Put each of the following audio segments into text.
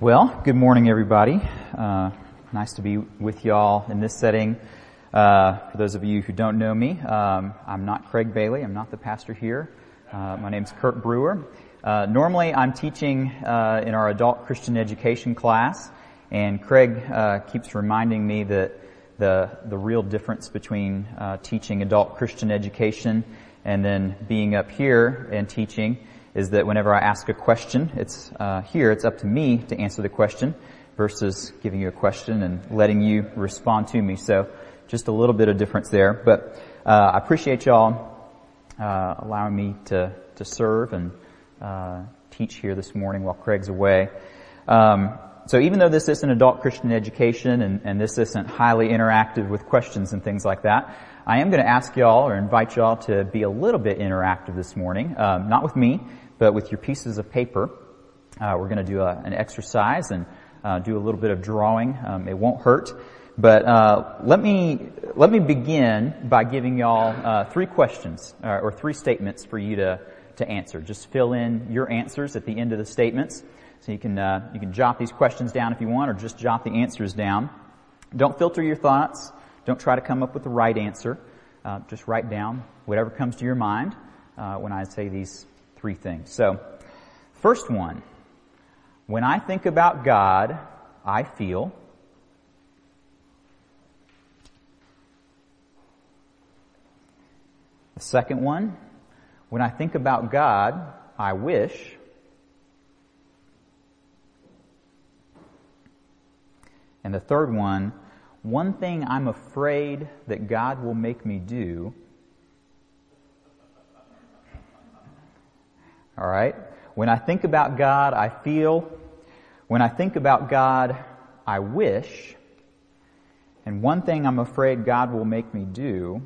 Well, good morning, everybody. Uh, nice to be with y'all in this setting. Uh, for those of you who don't know me, um, I'm not Craig Bailey. I'm not the pastor here. Uh, my name's Kurt Brewer. Uh, normally, I'm teaching uh, in our adult Christian education class, and Craig uh, keeps reminding me that the the real difference between teaching adult Christian education and then being up here and teaching is that whenever I ask a question, it's uh, here, it's up to me to answer the question versus giving you a question and letting you respond to me. So just a little bit of difference there. But uh, I appreciate y'all uh, allowing me to, to serve and uh, teach here this morning while Craig's away. Um, so even though this isn't adult Christian education and, and this isn't highly interactive with questions and things like that, I am going to ask y'all or invite y'all to be a little bit interactive this morning. Um, not with me, but with your pieces of paper, uh, we're going to do a, an exercise and uh, do a little bit of drawing. Um, it won't hurt. But uh, let me let me begin by giving y'all uh, three questions uh, or three statements for you to to answer. Just fill in your answers at the end of the statements. So you can uh, you can jot these questions down if you want, or just jot the answers down. Don't filter your thoughts. Don't try to come up with the right answer. Uh, just write down whatever comes to your mind uh, when I say these three things. So, first one, when I think about God, I feel. The second one, when I think about God, I wish. And the third one, one thing I'm afraid that God will make me do All right? When I think about God, I feel. When I think about God, I wish. And one thing I'm afraid God will make me do.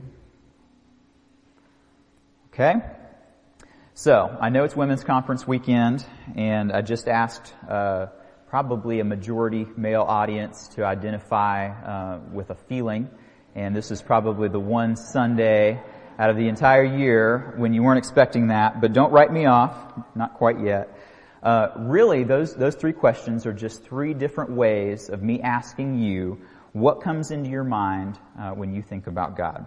Okay? So, I know it's Women's Conference weekend, and I just asked uh, probably a majority male audience to identify uh, with a feeling, and this is probably the one Sunday out of the entire year when you weren't expecting that, but don't write me off, not quite yet. Uh, really, those those three questions are just three different ways of me asking you what comes into your mind uh, when you think about God.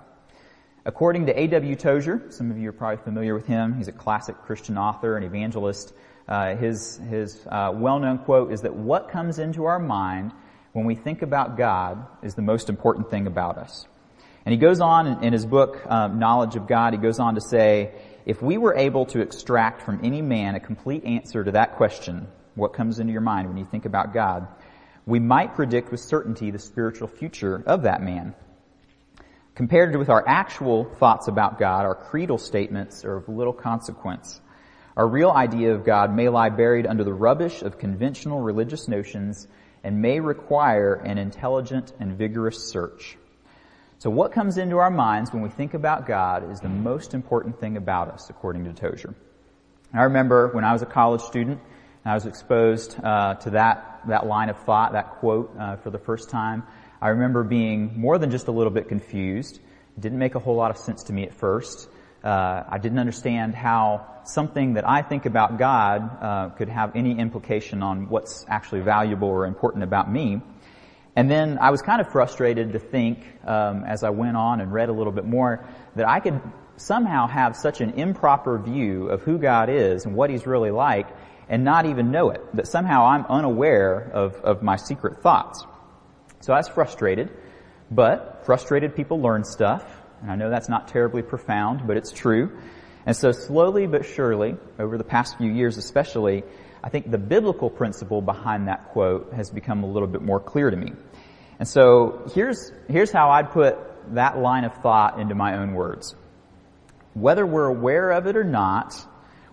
According to A.W. Tozer, some of you are probably familiar with him. He's a classic Christian author and evangelist. Uh, his his uh, well-known quote is that what comes into our mind when we think about God is the most important thing about us. And he goes on in his book, um, Knowledge of God, he goes on to say, if we were able to extract from any man a complete answer to that question, what comes into your mind when you think about God, we might predict with certainty the spiritual future of that man. Compared with our actual thoughts about God, our creedal statements are of little consequence. Our real idea of God may lie buried under the rubbish of conventional religious notions and may require an intelligent and vigorous search. So what comes into our minds when we think about God is the most important thing about us, according to Tozer. I remember when I was a college student, and I was exposed uh, to that that line of thought, that quote, uh, for the first time. I remember being more than just a little bit confused. It didn't make a whole lot of sense to me at first. Uh, I didn't understand how something that I think about God uh, could have any implication on what's actually valuable or important about me. And then I was kind of frustrated to think, um, as I went on and read a little bit more, that I could somehow have such an improper view of who God is and what He's really like and not even know it. That somehow I'm unaware of, of my secret thoughts. So I was frustrated, but frustrated people learn stuff. And I know that's not terribly profound, but it's true. And so slowly but surely, over the past few years especially, I think the biblical principle behind that quote has become a little bit more clear to me. And so here's, here's how I'd put that line of thought into my own words. Whether we're aware of it or not,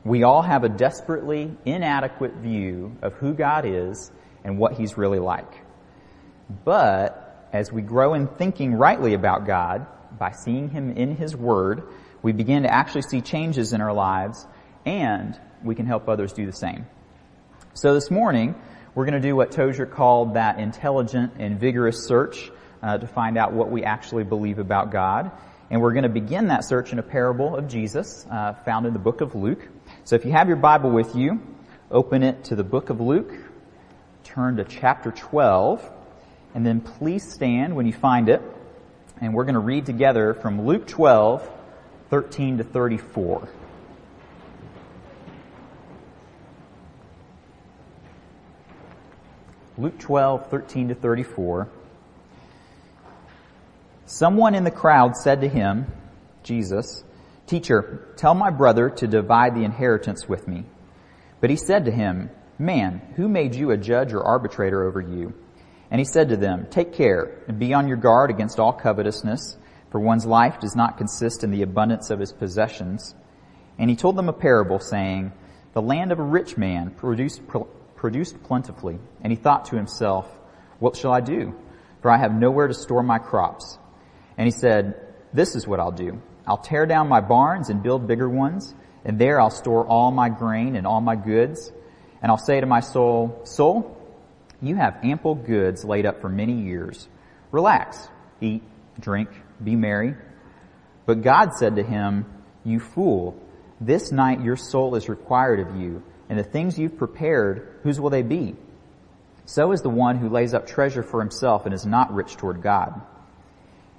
we all have a desperately inadequate view of who God is and what He's really like. But as we grow in thinking rightly about God, by seeing Him in His Word, we begin to actually see changes in our lives and we can help others do the same. So this morning, we're going to do what Tozer called that intelligent and vigorous search uh, to find out what we actually believe about God. And we're going to begin that search in a parable of Jesus uh, found in the book of Luke. So if you have your Bible with you, open it to the book of Luke, turn to chapter 12, and then please stand when you find it, and we're going to read together from Luke 12, 13 to 34. Luke 12, 13 to 34. Someone in the crowd said to him, Jesus, Teacher, tell my brother to divide the inheritance with me. But he said to him, Man, who made you a judge or arbitrator over you? And he said to them, Take care and be on your guard against all covetousness, for one's life does not consist in the abundance of his possessions. And he told them a parable saying, The land of a rich man produced, produced plentifully, and he thought to himself, What shall I do? For I have nowhere to store my crops. And he said, This is what I'll do. I'll tear down my barns and build bigger ones, and there I'll store all my grain and all my goods. And I'll say to my soul, Soul, you have ample goods laid up for many years. Relax, eat, drink, be merry. But God said to him, You fool, this night your soul is required of you, and the things you've prepared, whose will they be? So is the one who lays up treasure for himself and is not rich toward God.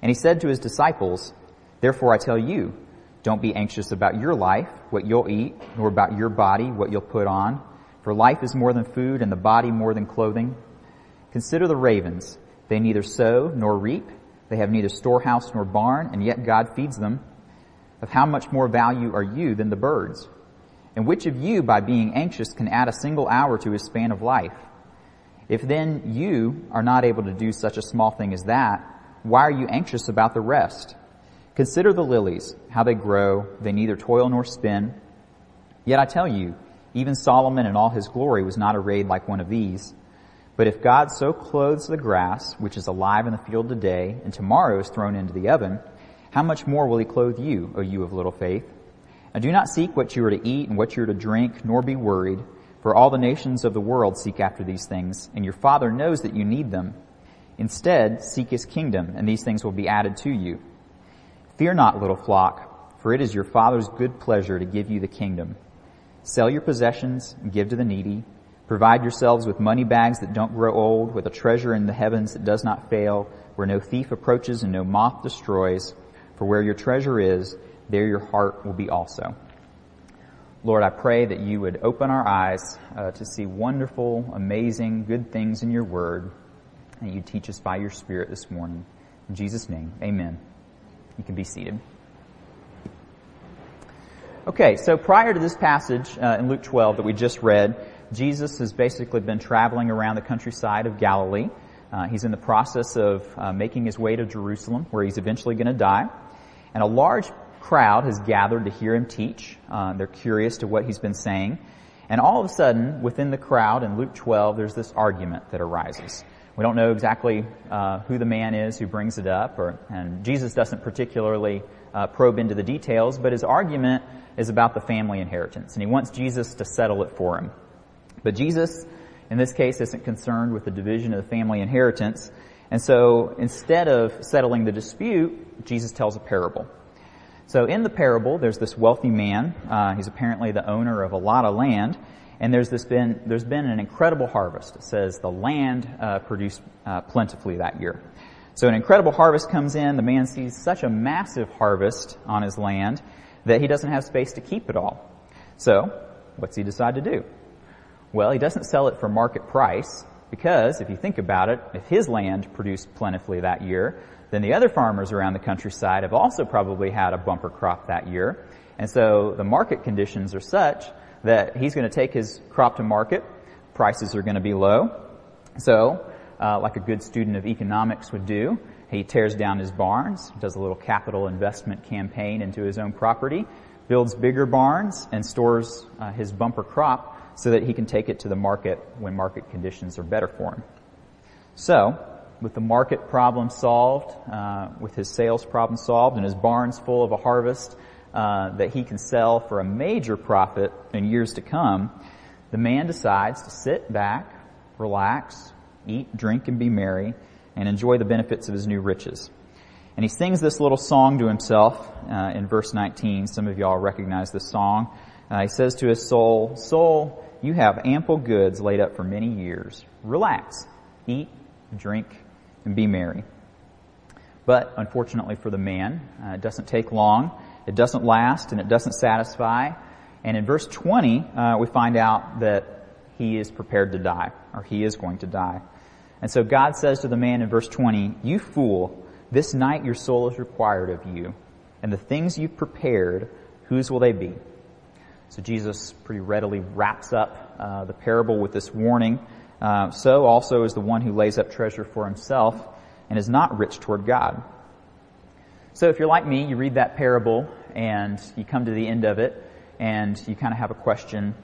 And he said to his disciples, Therefore I tell you, don't be anxious about your life, what you'll eat, nor about your body, what you'll put on. For life is more than food and the body more than clothing. Consider the ravens. They neither sow nor reap. They have neither storehouse nor barn, and yet God feeds them. Of how much more value are you than the birds? And which of you, by being anxious, can add a single hour to his span of life? If then you are not able to do such a small thing as that, why are you anxious about the rest? Consider the lilies, how they grow. They neither toil nor spin. Yet I tell you, even Solomon in all his glory was not arrayed like one of these. But if God so clothes the grass, which is alive in the field today, and tomorrow is thrown into the oven, how much more will he clothe you, O you of little faith? And do not seek what you are to eat and what you are to drink, nor be worried, for all the nations of the world seek after these things, and your Father knows that you need them. Instead, seek his kingdom, and these things will be added to you. Fear not, little flock, for it is your Father's good pleasure to give you the kingdom. Sell your possessions and give to the needy. Provide yourselves with money bags that don't grow old, with a treasure in the heavens that does not fail, where no thief approaches and no moth destroys. For where your treasure is, there your heart will be also. Lord, I pray that you would open our eyes uh, to see wonderful, amazing, good things in your word and you teach us by your Spirit this morning. In Jesus' name, amen. You can be seated. Okay, so prior to this passage uh, in Luke 12 that we just read, Jesus has basically been traveling around the countryside of Galilee. Uh, he's in the process of uh, making his way to Jerusalem, where he's eventually going to die. And a large crowd has gathered to hear him teach. Uh, they're curious to what he's been saying. And all of a sudden, within the crowd in Luke 12, there's this argument that arises. We don't know exactly uh, who the man is who brings it up, or, and Jesus doesn't particularly uh, probe into the details, but his argument is about the family inheritance, and he wants Jesus to settle it for him. But Jesus, in this case, isn't concerned with the division of the family inheritance, and so instead of settling the dispute, Jesus tells a parable. So in the parable, there's this wealthy man. Uh, he's apparently the owner of a lot of land, and there's this been there's been an incredible harvest. It says the land uh, produced uh, plentifully that year. So an incredible harvest comes in. The man sees such a massive harvest on his land that he doesn't have space to keep it all. So what's he decide to do? Well, he doesn't sell it for market price because if you think about it, if his land produced plentifully that year, then the other farmers around the countryside have also probably had a bumper crop that year. And so the market conditions are such that he's going to take his crop to market. Prices are going to be low. So, uh, like a good student of economics would do, he tears down his barns, does a little capital investment campaign into his own property, builds bigger barns, and stores uh, his bumper crop so that he can take it to the market when market conditions are better for him. So, with the market problem solved, uh, with his sales problem solved, and his barns full of a harvest, uh, that he can sell for a major profit in years to come, the man decides to sit back, relax, eat, drink, and be merry, and enjoy the benefits of his new riches. And he sings this little song to himself uh, in verse 19. Some of y'all recognize this song. Uh, he says to his soul, Soul, you have ample goods laid up for many years. Relax, eat, drink, and be merry. But unfortunately for the man, uh, it doesn't take long, it doesn't last, and it doesn't satisfy. And in verse 20, uh, we find out that he is prepared to die, or he is going to die. And so God says to the man in verse 20, You fool, this night your soul is required of you, and the things you've prepared, whose will they be? So Jesus pretty readily wraps up uh, the parable with this warning. Uh, so also is the one who lays up treasure for himself and is not rich toward God. So if you're like me, you read that parable and you come to the end of it and you kind of have a question,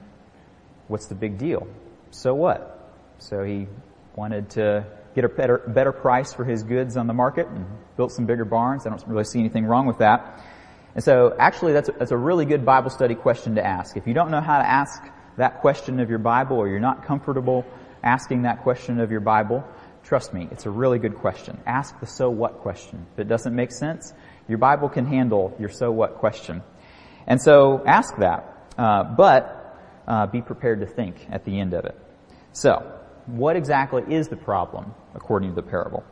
what's the big deal? So what? So he wanted to get a better, better price for his goods on the market and built some bigger barns. I don't really see anything wrong with that. And so actually that's a, that's a really good Bible study question to ask. If you don't know how to ask that question of your Bible or you're not comfortable asking that question of your Bible, trust me, it's a really good question. Ask the so what question. If it doesn't make sense, your Bible can handle your so what question. And so ask that, uh, but uh, be prepared to think at the end of it. So, what exactly is the problem according to the parable?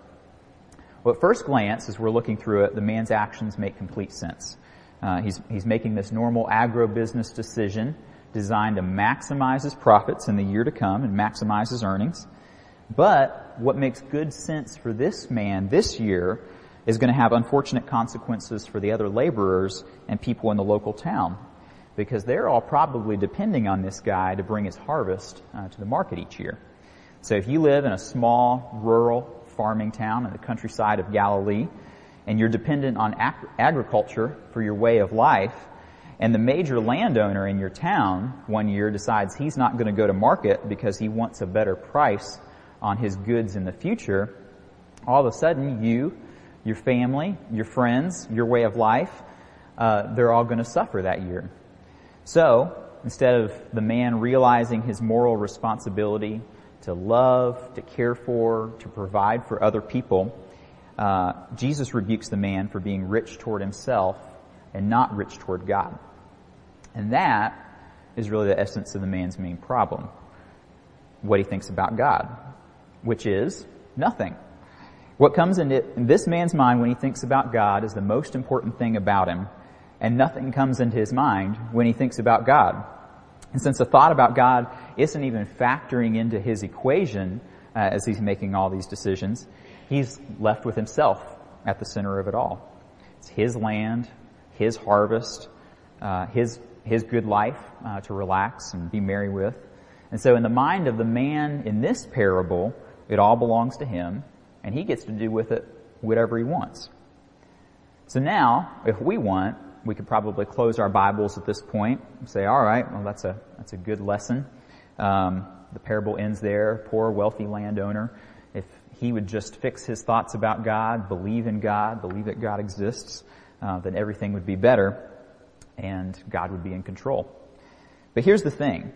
Well, at first glance, as we're looking through it, the man's actions make complete sense. Uh, he's, he's making this normal agro-business decision designed to maximize his profits in the year to come and maximize his earnings. But what makes good sense for this man this year is going to have unfortunate consequences for the other laborers and people in the local town because they're all probably depending on this guy to bring his harvest uh, to the market each year. So if you live in a small rural farming town in the countryside of Galilee, and you're dependent on ag- agriculture for your way of life, and the major landowner in your town one year decides he's not going to go to market because he wants a better price on his goods in the future, all of a sudden you, your family, your friends, your way of life, uh, they're all going to suffer that year. So, instead of the man realizing his moral responsibility to love, to care for, to provide for other people, uh, Jesus rebukes the man for being rich toward himself and not rich toward God. And that is really the essence of the man's main problem. What he thinks about God, which is nothing. What comes into in this man's mind when he thinks about God is the most important thing about him, and nothing comes into his mind when he thinks about God. And since the thought about God isn't even factoring into his equation uh, as he's making all these decisions, he's left with himself at the center of it all. It's his land, his harvest, uh, his his good life uh, to relax and be merry with. And so, in the mind of the man in this parable, it all belongs to him, and he gets to do with it whatever he wants. So now, if we want, we could probably close our Bibles at this point and say, all right, well, that's a, that's a good lesson. Um, the parable ends there. Poor, wealthy landowner If he would just fix his thoughts about God, believe in God, believe that God exists, uh, then everything would be better and God would be in control. But here's the thing.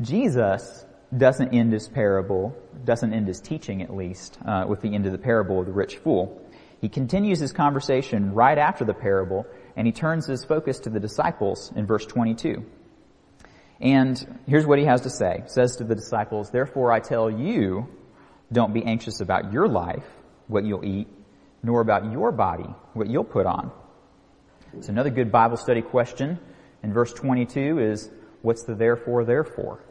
Jesus doesn't end his parable, doesn't end his teaching at least, uh, with the end of the parable of the rich fool. He continues his conversation right after the parable and he turns his focus to the disciples in verse 22. And here's what he has to say. He says to the disciples, therefore I tell you, don't be anxious about your life, what you'll eat, nor about your body, what you'll put on. So another good Bible study question in verse 22 is, what's the therefore therefore?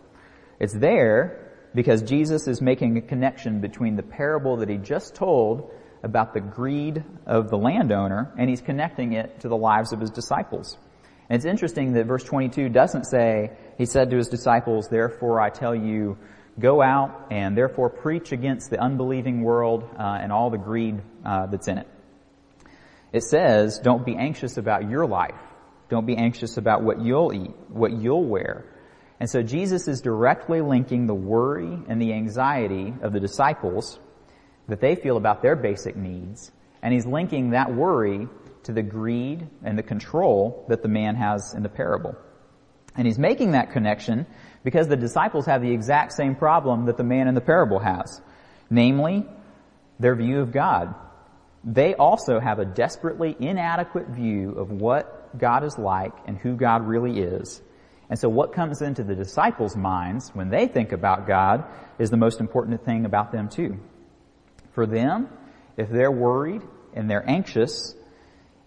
It's there because Jesus is making a connection between the parable that he just told about the greed of the landowner and he's connecting it to the lives of his disciples. And it's interesting that verse 22 doesn't say, he said to his disciples, therefore I tell you, Go out and therefore preach against the unbelieving world uh, and all the greed uh, that's in it. It says, don't be anxious about your life. Don't be anxious about what you'll eat, what you'll wear. And so Jesus is directly linking the worry and the anxiety of the disciples that they feel about their basic needs, and he's linking that worry to the greed and the control that the man has in the parable. And he's making that connection because the disciples have the exact same problem that the man in the parable has. Namely, their view of God. They also have a desperately inadequate view of what God is like and who God really is. And so what comes into the disciples' minds when they think about God is the most important thing about them too. For them, if they're worried and they're anxious,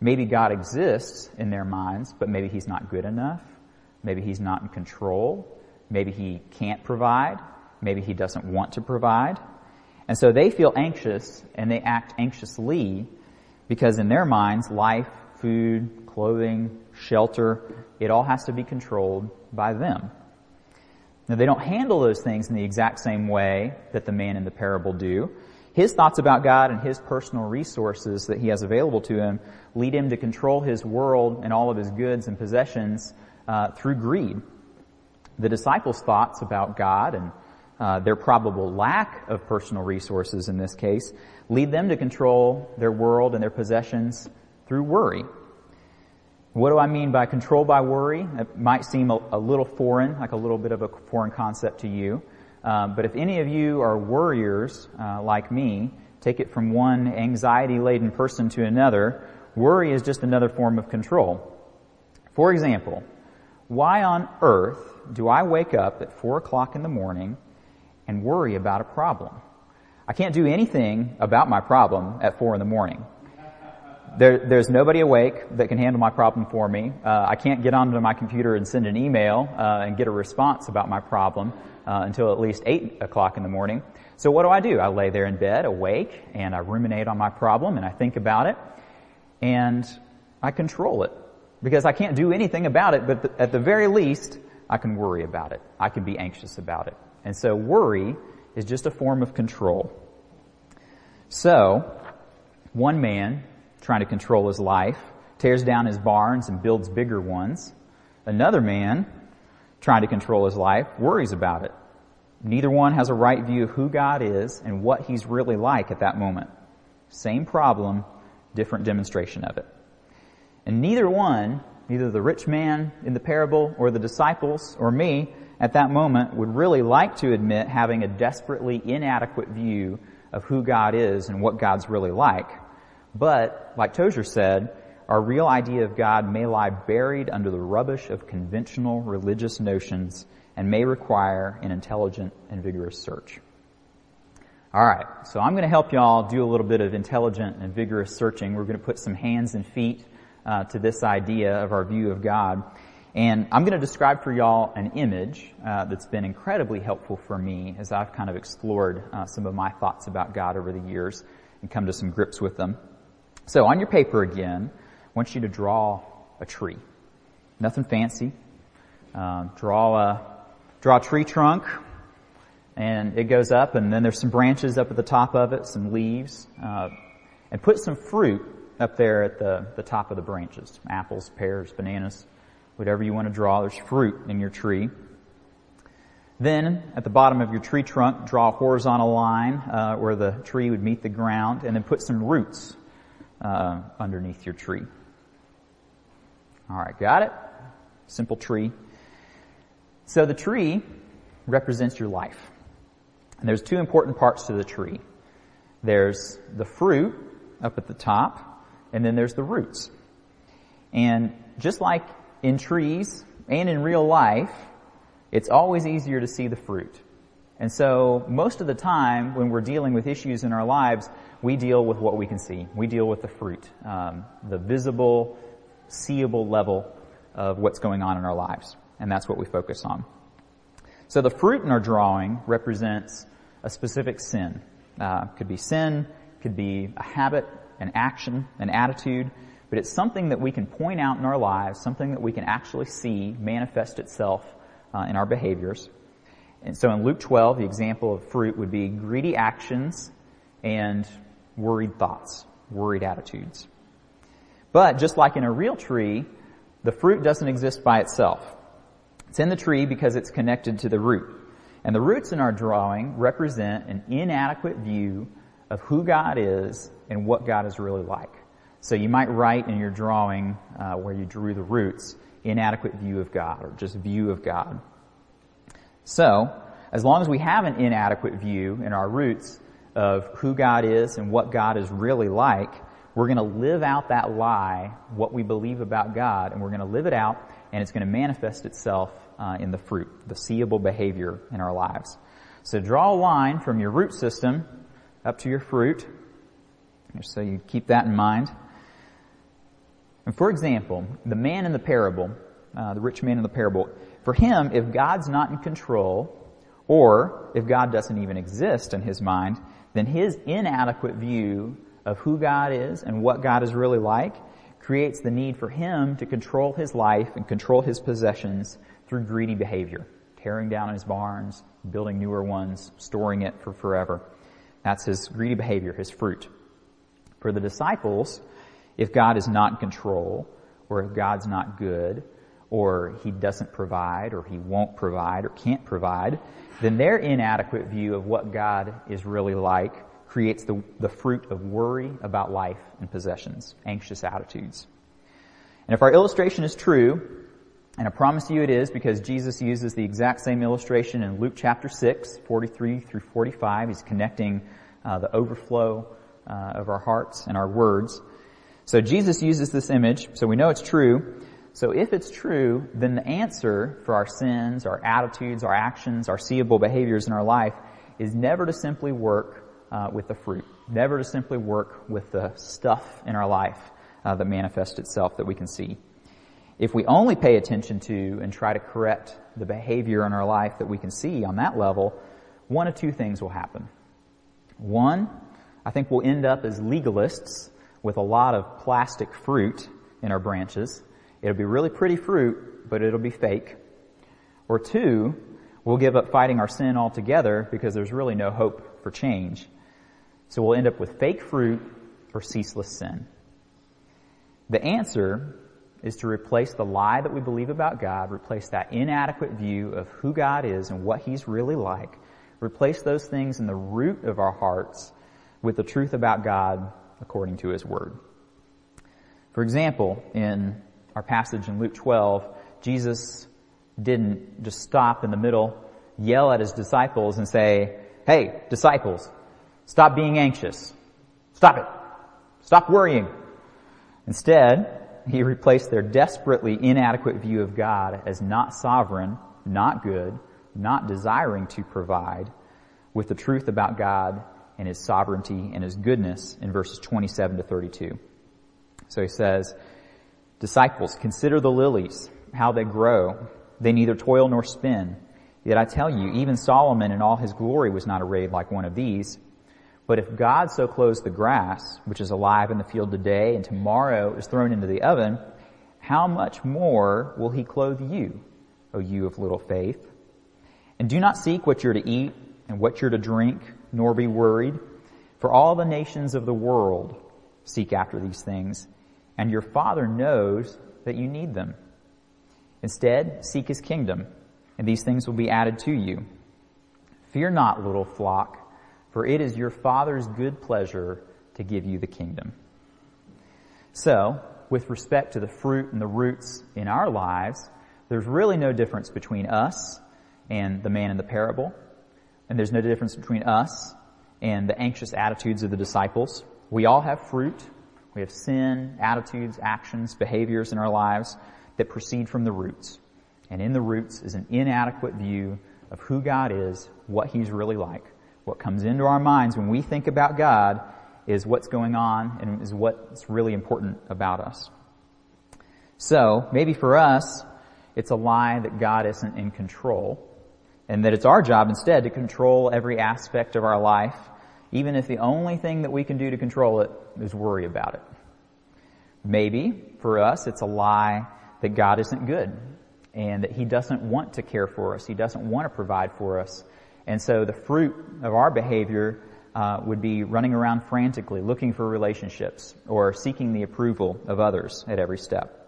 maybe God exists in their minds, but maybe He's not good enough. Maybe He's not in control. Maybe He can't provide. Maybe He doesn't want to provide. And so they feel anxious and they act anxiously because in their minds, life, food, clothing, shelter, it all has to be controlled by them. Now they don't handle those things in the exact same way that the man in the parable do. His thoughts about God and his personal resources that he has available to him lead him to control his world and all of his goods and possessions uh, through greed. The disciples' thoughts about God and uh, their probable lack of personal resources in this case lead them to control their world and their possessions through worry. What do I mean by control by worry? It might seem a, a little foreign, like a little bit of a foreign concept to you. Um, but if any of you are worriers uh, like me, take it from one anxiety-laden person to another. Worry is just another form of control. For example, why on earth do I wake up at four o'clock in the morning and worry about a problem? I can't do anything about my problem at four in the morning. There, there's nobody awake that can handle my problem for me. Uh, I can't get onto my computer and send an email uh, and get a response about my problem uh, until at least eight o'clock in the morning. So what do I do? I lay there in bed, awake, and I ruminate on my problem and I think about it, and I control it because I can't do anything about it. But th- at the very least, I can worry about it. I can be anxious about it. And so worry is just a form of control. So, one man trying to control his life, tears down his barns and builds bigger ones. Another man, trying to control his life, worries about it. Neither one has a right view of who God is and what he's really like at that moment. Same problem, different demonstration of it. And neither one, neither the rich man in the parable or the disciples or me at that moment would really like to admit having a desperately inadequate view of who God is and what God's really like. But, like Tozer said, our real idea of God may lie buried under the rubbish of conventional religious notions and may require an intelligent and vigorous search. Alright, so I'm going to help y'all do a little bit of intelligent and vigorous searching. We're going to put some hands and feet uh, to this idea of our view of God. And I'm going to describe for y'all an image uh, that's been incredibly helpful for me as I've kind of explored uh, some of my thoughts about God over the years and come to some grips with them. So on your paper again, I want you to draw a tree. Nothing fancy. Uh, draw a draw a tree trunk, and it goes up, and then there's some branches up at the top of it, some leaves, uh, and put some fruit up there at the the top of the branches: apples, pears, bananas, whatever you want to draw. There's fruit in your tree. Then, at the bottom of your tree trunk, draw a horizontal line uh, where the tree would meet the ground, and then put some roots uh, underneath your tree. All right, got it? Simple tree. So the tree represents your life. And there's two important parts to the tree. There's the fruit up at the top, and then there's the roots. And just like in trees and in real life, it's always easier to see the fruit. And so most of the time when we're dealing with issues in our lives, we deal with what we can see. We deal with the fruit, um, the visible, seeable level of what's going on in our lives. And that's what we focus on. So the fruit in our drawing represents a specific sin. Uh, could be sin, could be a habit, an action, an attitude, but it's something that we can point out in our lives, something that we can actually see manifest itself uh, in our behaviors. And so in Luke 12, the example of fruit would be greedy actions and worried thoughts, worried attitudes. But just like in a real tree, the fruit doesn't exist by itself. It's in the tree because it's connected to the root. And the roots in our drawing represent an inadequate view of who God is and what God is really like. So you might write in your drawing uh, where you drew the roots, inadequate view of God or just view of God. So, as long as we have an inadequate view in our roots of who God is and what God is really like, we're going to live out that lie, what we believe about God, and we're going to live it out and it's going to manifest itself uh, in the fruit, the seeable behavior in our lives. So draw a line from your root system up to your fruit, so you keep that in mind. And for example, the man in the parable, uh, the rich man in the parable, for him, if God's not in control, or if God doesn't even exist in his mind, then his inadequate view of who God is and what God is really like creates the need for him to control his life and control his possessions through greedy behavior, tearing down his barns, building newer ones, storing it for forever. That's his greedy behavior, his fruit. For the disciples, if God is not in control, or if God's not good, or he doesn't provide, or he won't provide, or can't provide, then their inadequate view of what God is really like creates the, the fruit of worry about life and possessions, anxious attitudes. And if our illustration is true, and I promise you it is because Jesus uses the exact same illustration in Luke chapter 6, 43 through 45. He's connecting uh, the overflow uh, of our hearts and our words. So Jesus uses this image, so we know it's true. So if it's true, then the answer for our sins, our attitudes, our actions, our seeable behaviors in our life is never to simply work uh, with the fruit, never to simply work with the stuff in our life uh, that manifests itself that we can see. If we only pay attention to and try to correct the behavior in our life that we can see on that level, one of two things will happen. One, I think we'll end up as legalists with a lot of plastic fruit in our branches. It'll be really pretty fruit, but it'll be fake. Or two, we'll give up fighting our sin altogether because there's really no hope for change. So we'll end up with fake fruit or ceaseless sin. The answer is to replace the lie that we believe about God, replace that inadequate view of who God is and what He's really like, replace those things in the root of our hearts with the truth about God according to His Word. For example, in our passage in Luke 12, Jesus didn't just stop in the middle, yell at His disciples and say, hey, disciples, stop being anxious. Stop it. Stop worrying. Instead, he replaced their desperately inadequate view of God as not sovereign, not good, not desiring to provide with the truth about God and his sovereignty and his goodness in verses 27 to 32. So he says, disciples, consider the lilies, how they grow. They neither toil nor spin. Yet I tell you, even Solomon in all his glory was not arrayed like one of these. But if God so clothes the grass, which is alive in the field today and tomorrow is thrown into the oven, how much more will he clothe you, O you of little faith? And do not seek what you're to eat and what you're to drink, nor be worried, for all the nations of the world seek after these things, and your Father knows that you need them. Instead, seek his kingdom, and these things will be added to you. Fear not, little flock, for it is your Father's good pleasure to give you the kingdom. So, with respect to the fruit and the roots in our lives, there's really no difference between us and the man in the parable. And there's no difference between us and the anxious attitudes of the disciples. We all have fruit. We have sin, attitudes, actions, behaviors in our lives that proceed from the roots. And in the roots is an inadequate view of who God is, what He's really like. What comes into our minds when we think about God is what's going on and is what's really important about us. So, maybe for us, it's a lie that God isn't in control and that it's our job instead to control every aspect of our life, even if the only thing that we can do to control it is worry about it. Maybe for us, it's a lie that God isn't good and that He doesn't want to care for us. He doesn't want to provide for us and so the fruit of our behavior uh, would be running around frantically looking for relationships or seeking the approval of others at every step.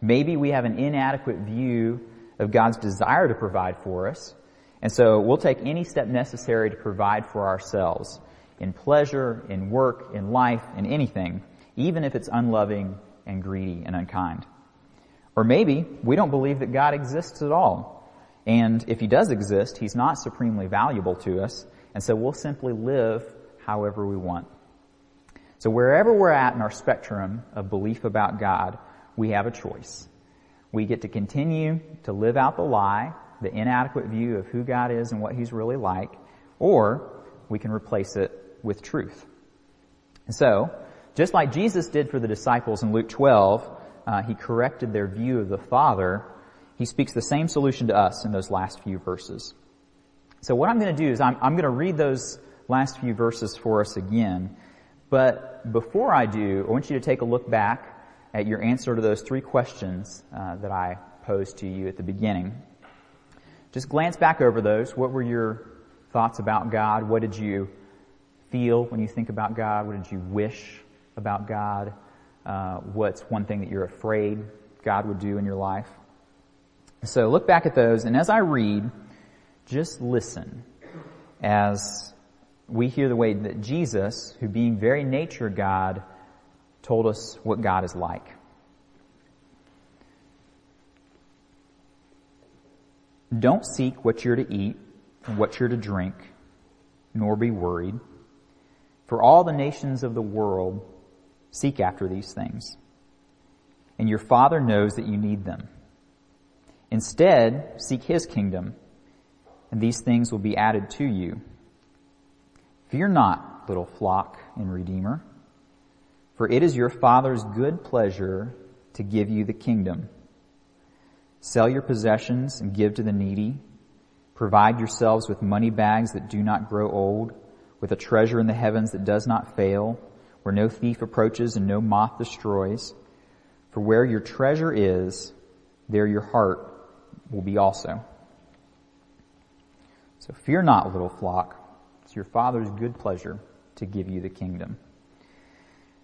Maybe we have an inadequate view of God's desire to provide for us, and so we'll take any step necessary to provide for ourselves in pleasure, in work, in life, in anything, even if it's unloving and greedy and unkind. Or maybe we don't believe that God exists at all and if he does exist, he's not supremely valuable to us, and so we'll simply live however we want. So wherever we're at in our spectrum of belief about God, we have a choice. We get to continue to live out the lie, the inadequate view of who God is and what He's really like, or we can replace it with truth. And so, just like Jesus did for the disciples in Luke 12, uh, He corrected their view of the Father, He speaks the same solution to us in those last few verses. So what I'm going to do is I'm, I'm going to read those last few verses for us again. But before I do, I want you to take a look back at your answer to those three questions uh, that I posed to you at the beginning. Just glance back over those. What were your thoughts about God? What did you feel when you think about God? What did you wish about God? Uh, what's one thing that you're afraid God would do in your life? So look back at those, and as I read, just listen as we hear the way that Jesus, who being very nature God, told us what God is like. Don't seek what you're to eat and what you're to drink, nor be worried. For all the nations of the world seek after these things, and your Father knows that you need them. Instead, seek His kingdom and these things will be added to you. Fear not, little flock and redeemer, for it is your Father's good pleasure to give you the kingdom. Sell your possessions and give to the needy. Provide yourselves with money bags that do not grow old, with a treasure in the heavens that does not fail, where no thief approaches and no moth destroys. For where your treasure is, there your heart will be also. So fear not, little flock. It's your Father's good pleasure to give you the kingdom.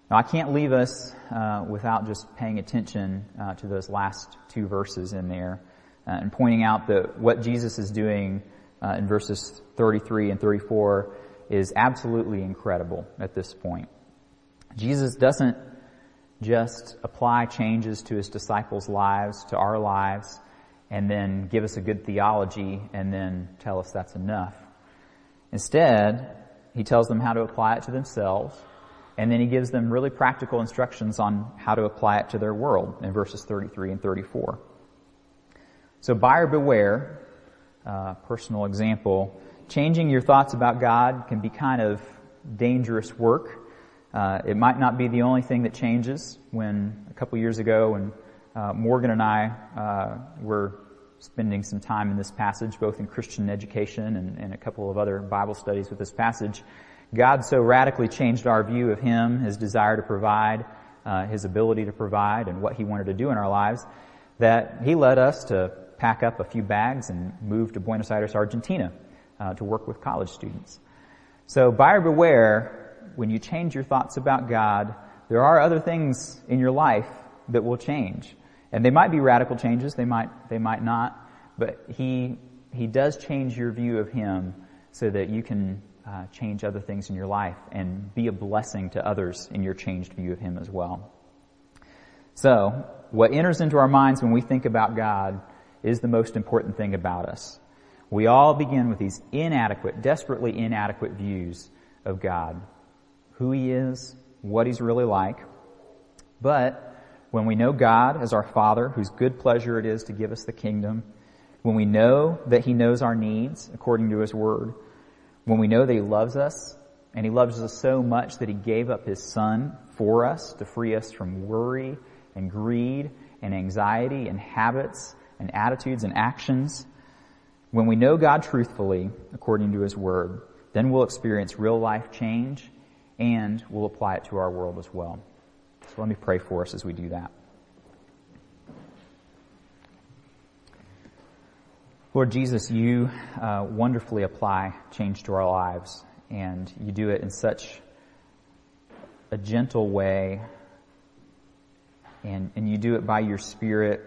Now I can't leave us uh, without just paying attention uh, to those last two verses in there uh, and pointing out that what Jesus is doing uh, in verses 33 and 34 is absolutely incredible at this point. Jesus doesn't just apply changes to his disciples' lives, to our lives, and then give us a good theology and then tell us that's enough. Instead, he tells them how to apply it to themselves, and then he gives them really practical instructions on how to apply it to their world in verses 33 and 34. So buyer beware, uh, personal example, changing your thoughts about God can be kind of dangerous work. Uh, it might not be the only thing that changes. When a couple years ago, when uh, Morgan and I uh, were spending some time in this passage, both in Christian education and, and, a couple of other Bible studies with this passage. God so radically changed our view of Him, His desire to provide, uh, His ability to provide, and what He wanted to do in our lives, that He led us to pack up a few bags and move to Buenos Aires, Argentina, uh, to work with college students. So buyer beware, when you change your thoughts about God, there are other things in your life that will change. And they might be radical changes, they might, they might not, but he, he does change your view of him so that you can uh, change other things in your life and be a blessing to others in your changed view of him as well. So, what enters into our minds when we think about God is the most important thing about us. We all begin with these inadequate, desperately inadequate views of God. Who He is, what He's really like. But when we know God as our Father, whose good pleasure it is to give us the kingdom, when we know that He knows our needs according to His Word, when we know that He loves us, and He loves us so much that He gave up His Son for us to free us from worry and greed and anxiety and habits and attitudes and actions, when we know God truthfully according to His Word, then we'll experience real life change and we'll apply it to our world as well. So let me pray for us as we do that. Lord Jesus, you uh, wonderfully apply change to our lives, and you do it in such a gentle way, and, and you do it by your Spirit,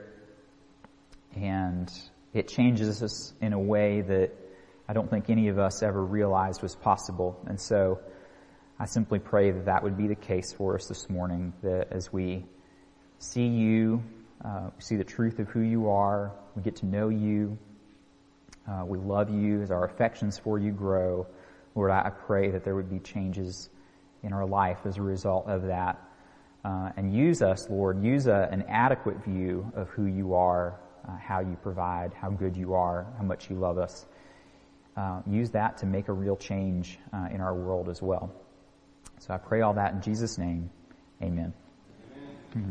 and it changes us in a way that I don't think any of us ever realized was possible. And so, I simply pray that that would be the case for us this morning, that as we see you, uh, see the truth of who you are, we get to know you, uh, we love you, as our affections for you grow, Lord, I, I pray that there would be changes in our life as a result of that. uh, and use us, Lord. Use a, an adequate view of who you are, uh, how you provide, how good you are, how much you love us. Uh, use that to make a real change uh, in our world as well. So I pray all that in Jesus' name. Amen. Amen. Mm-hmm.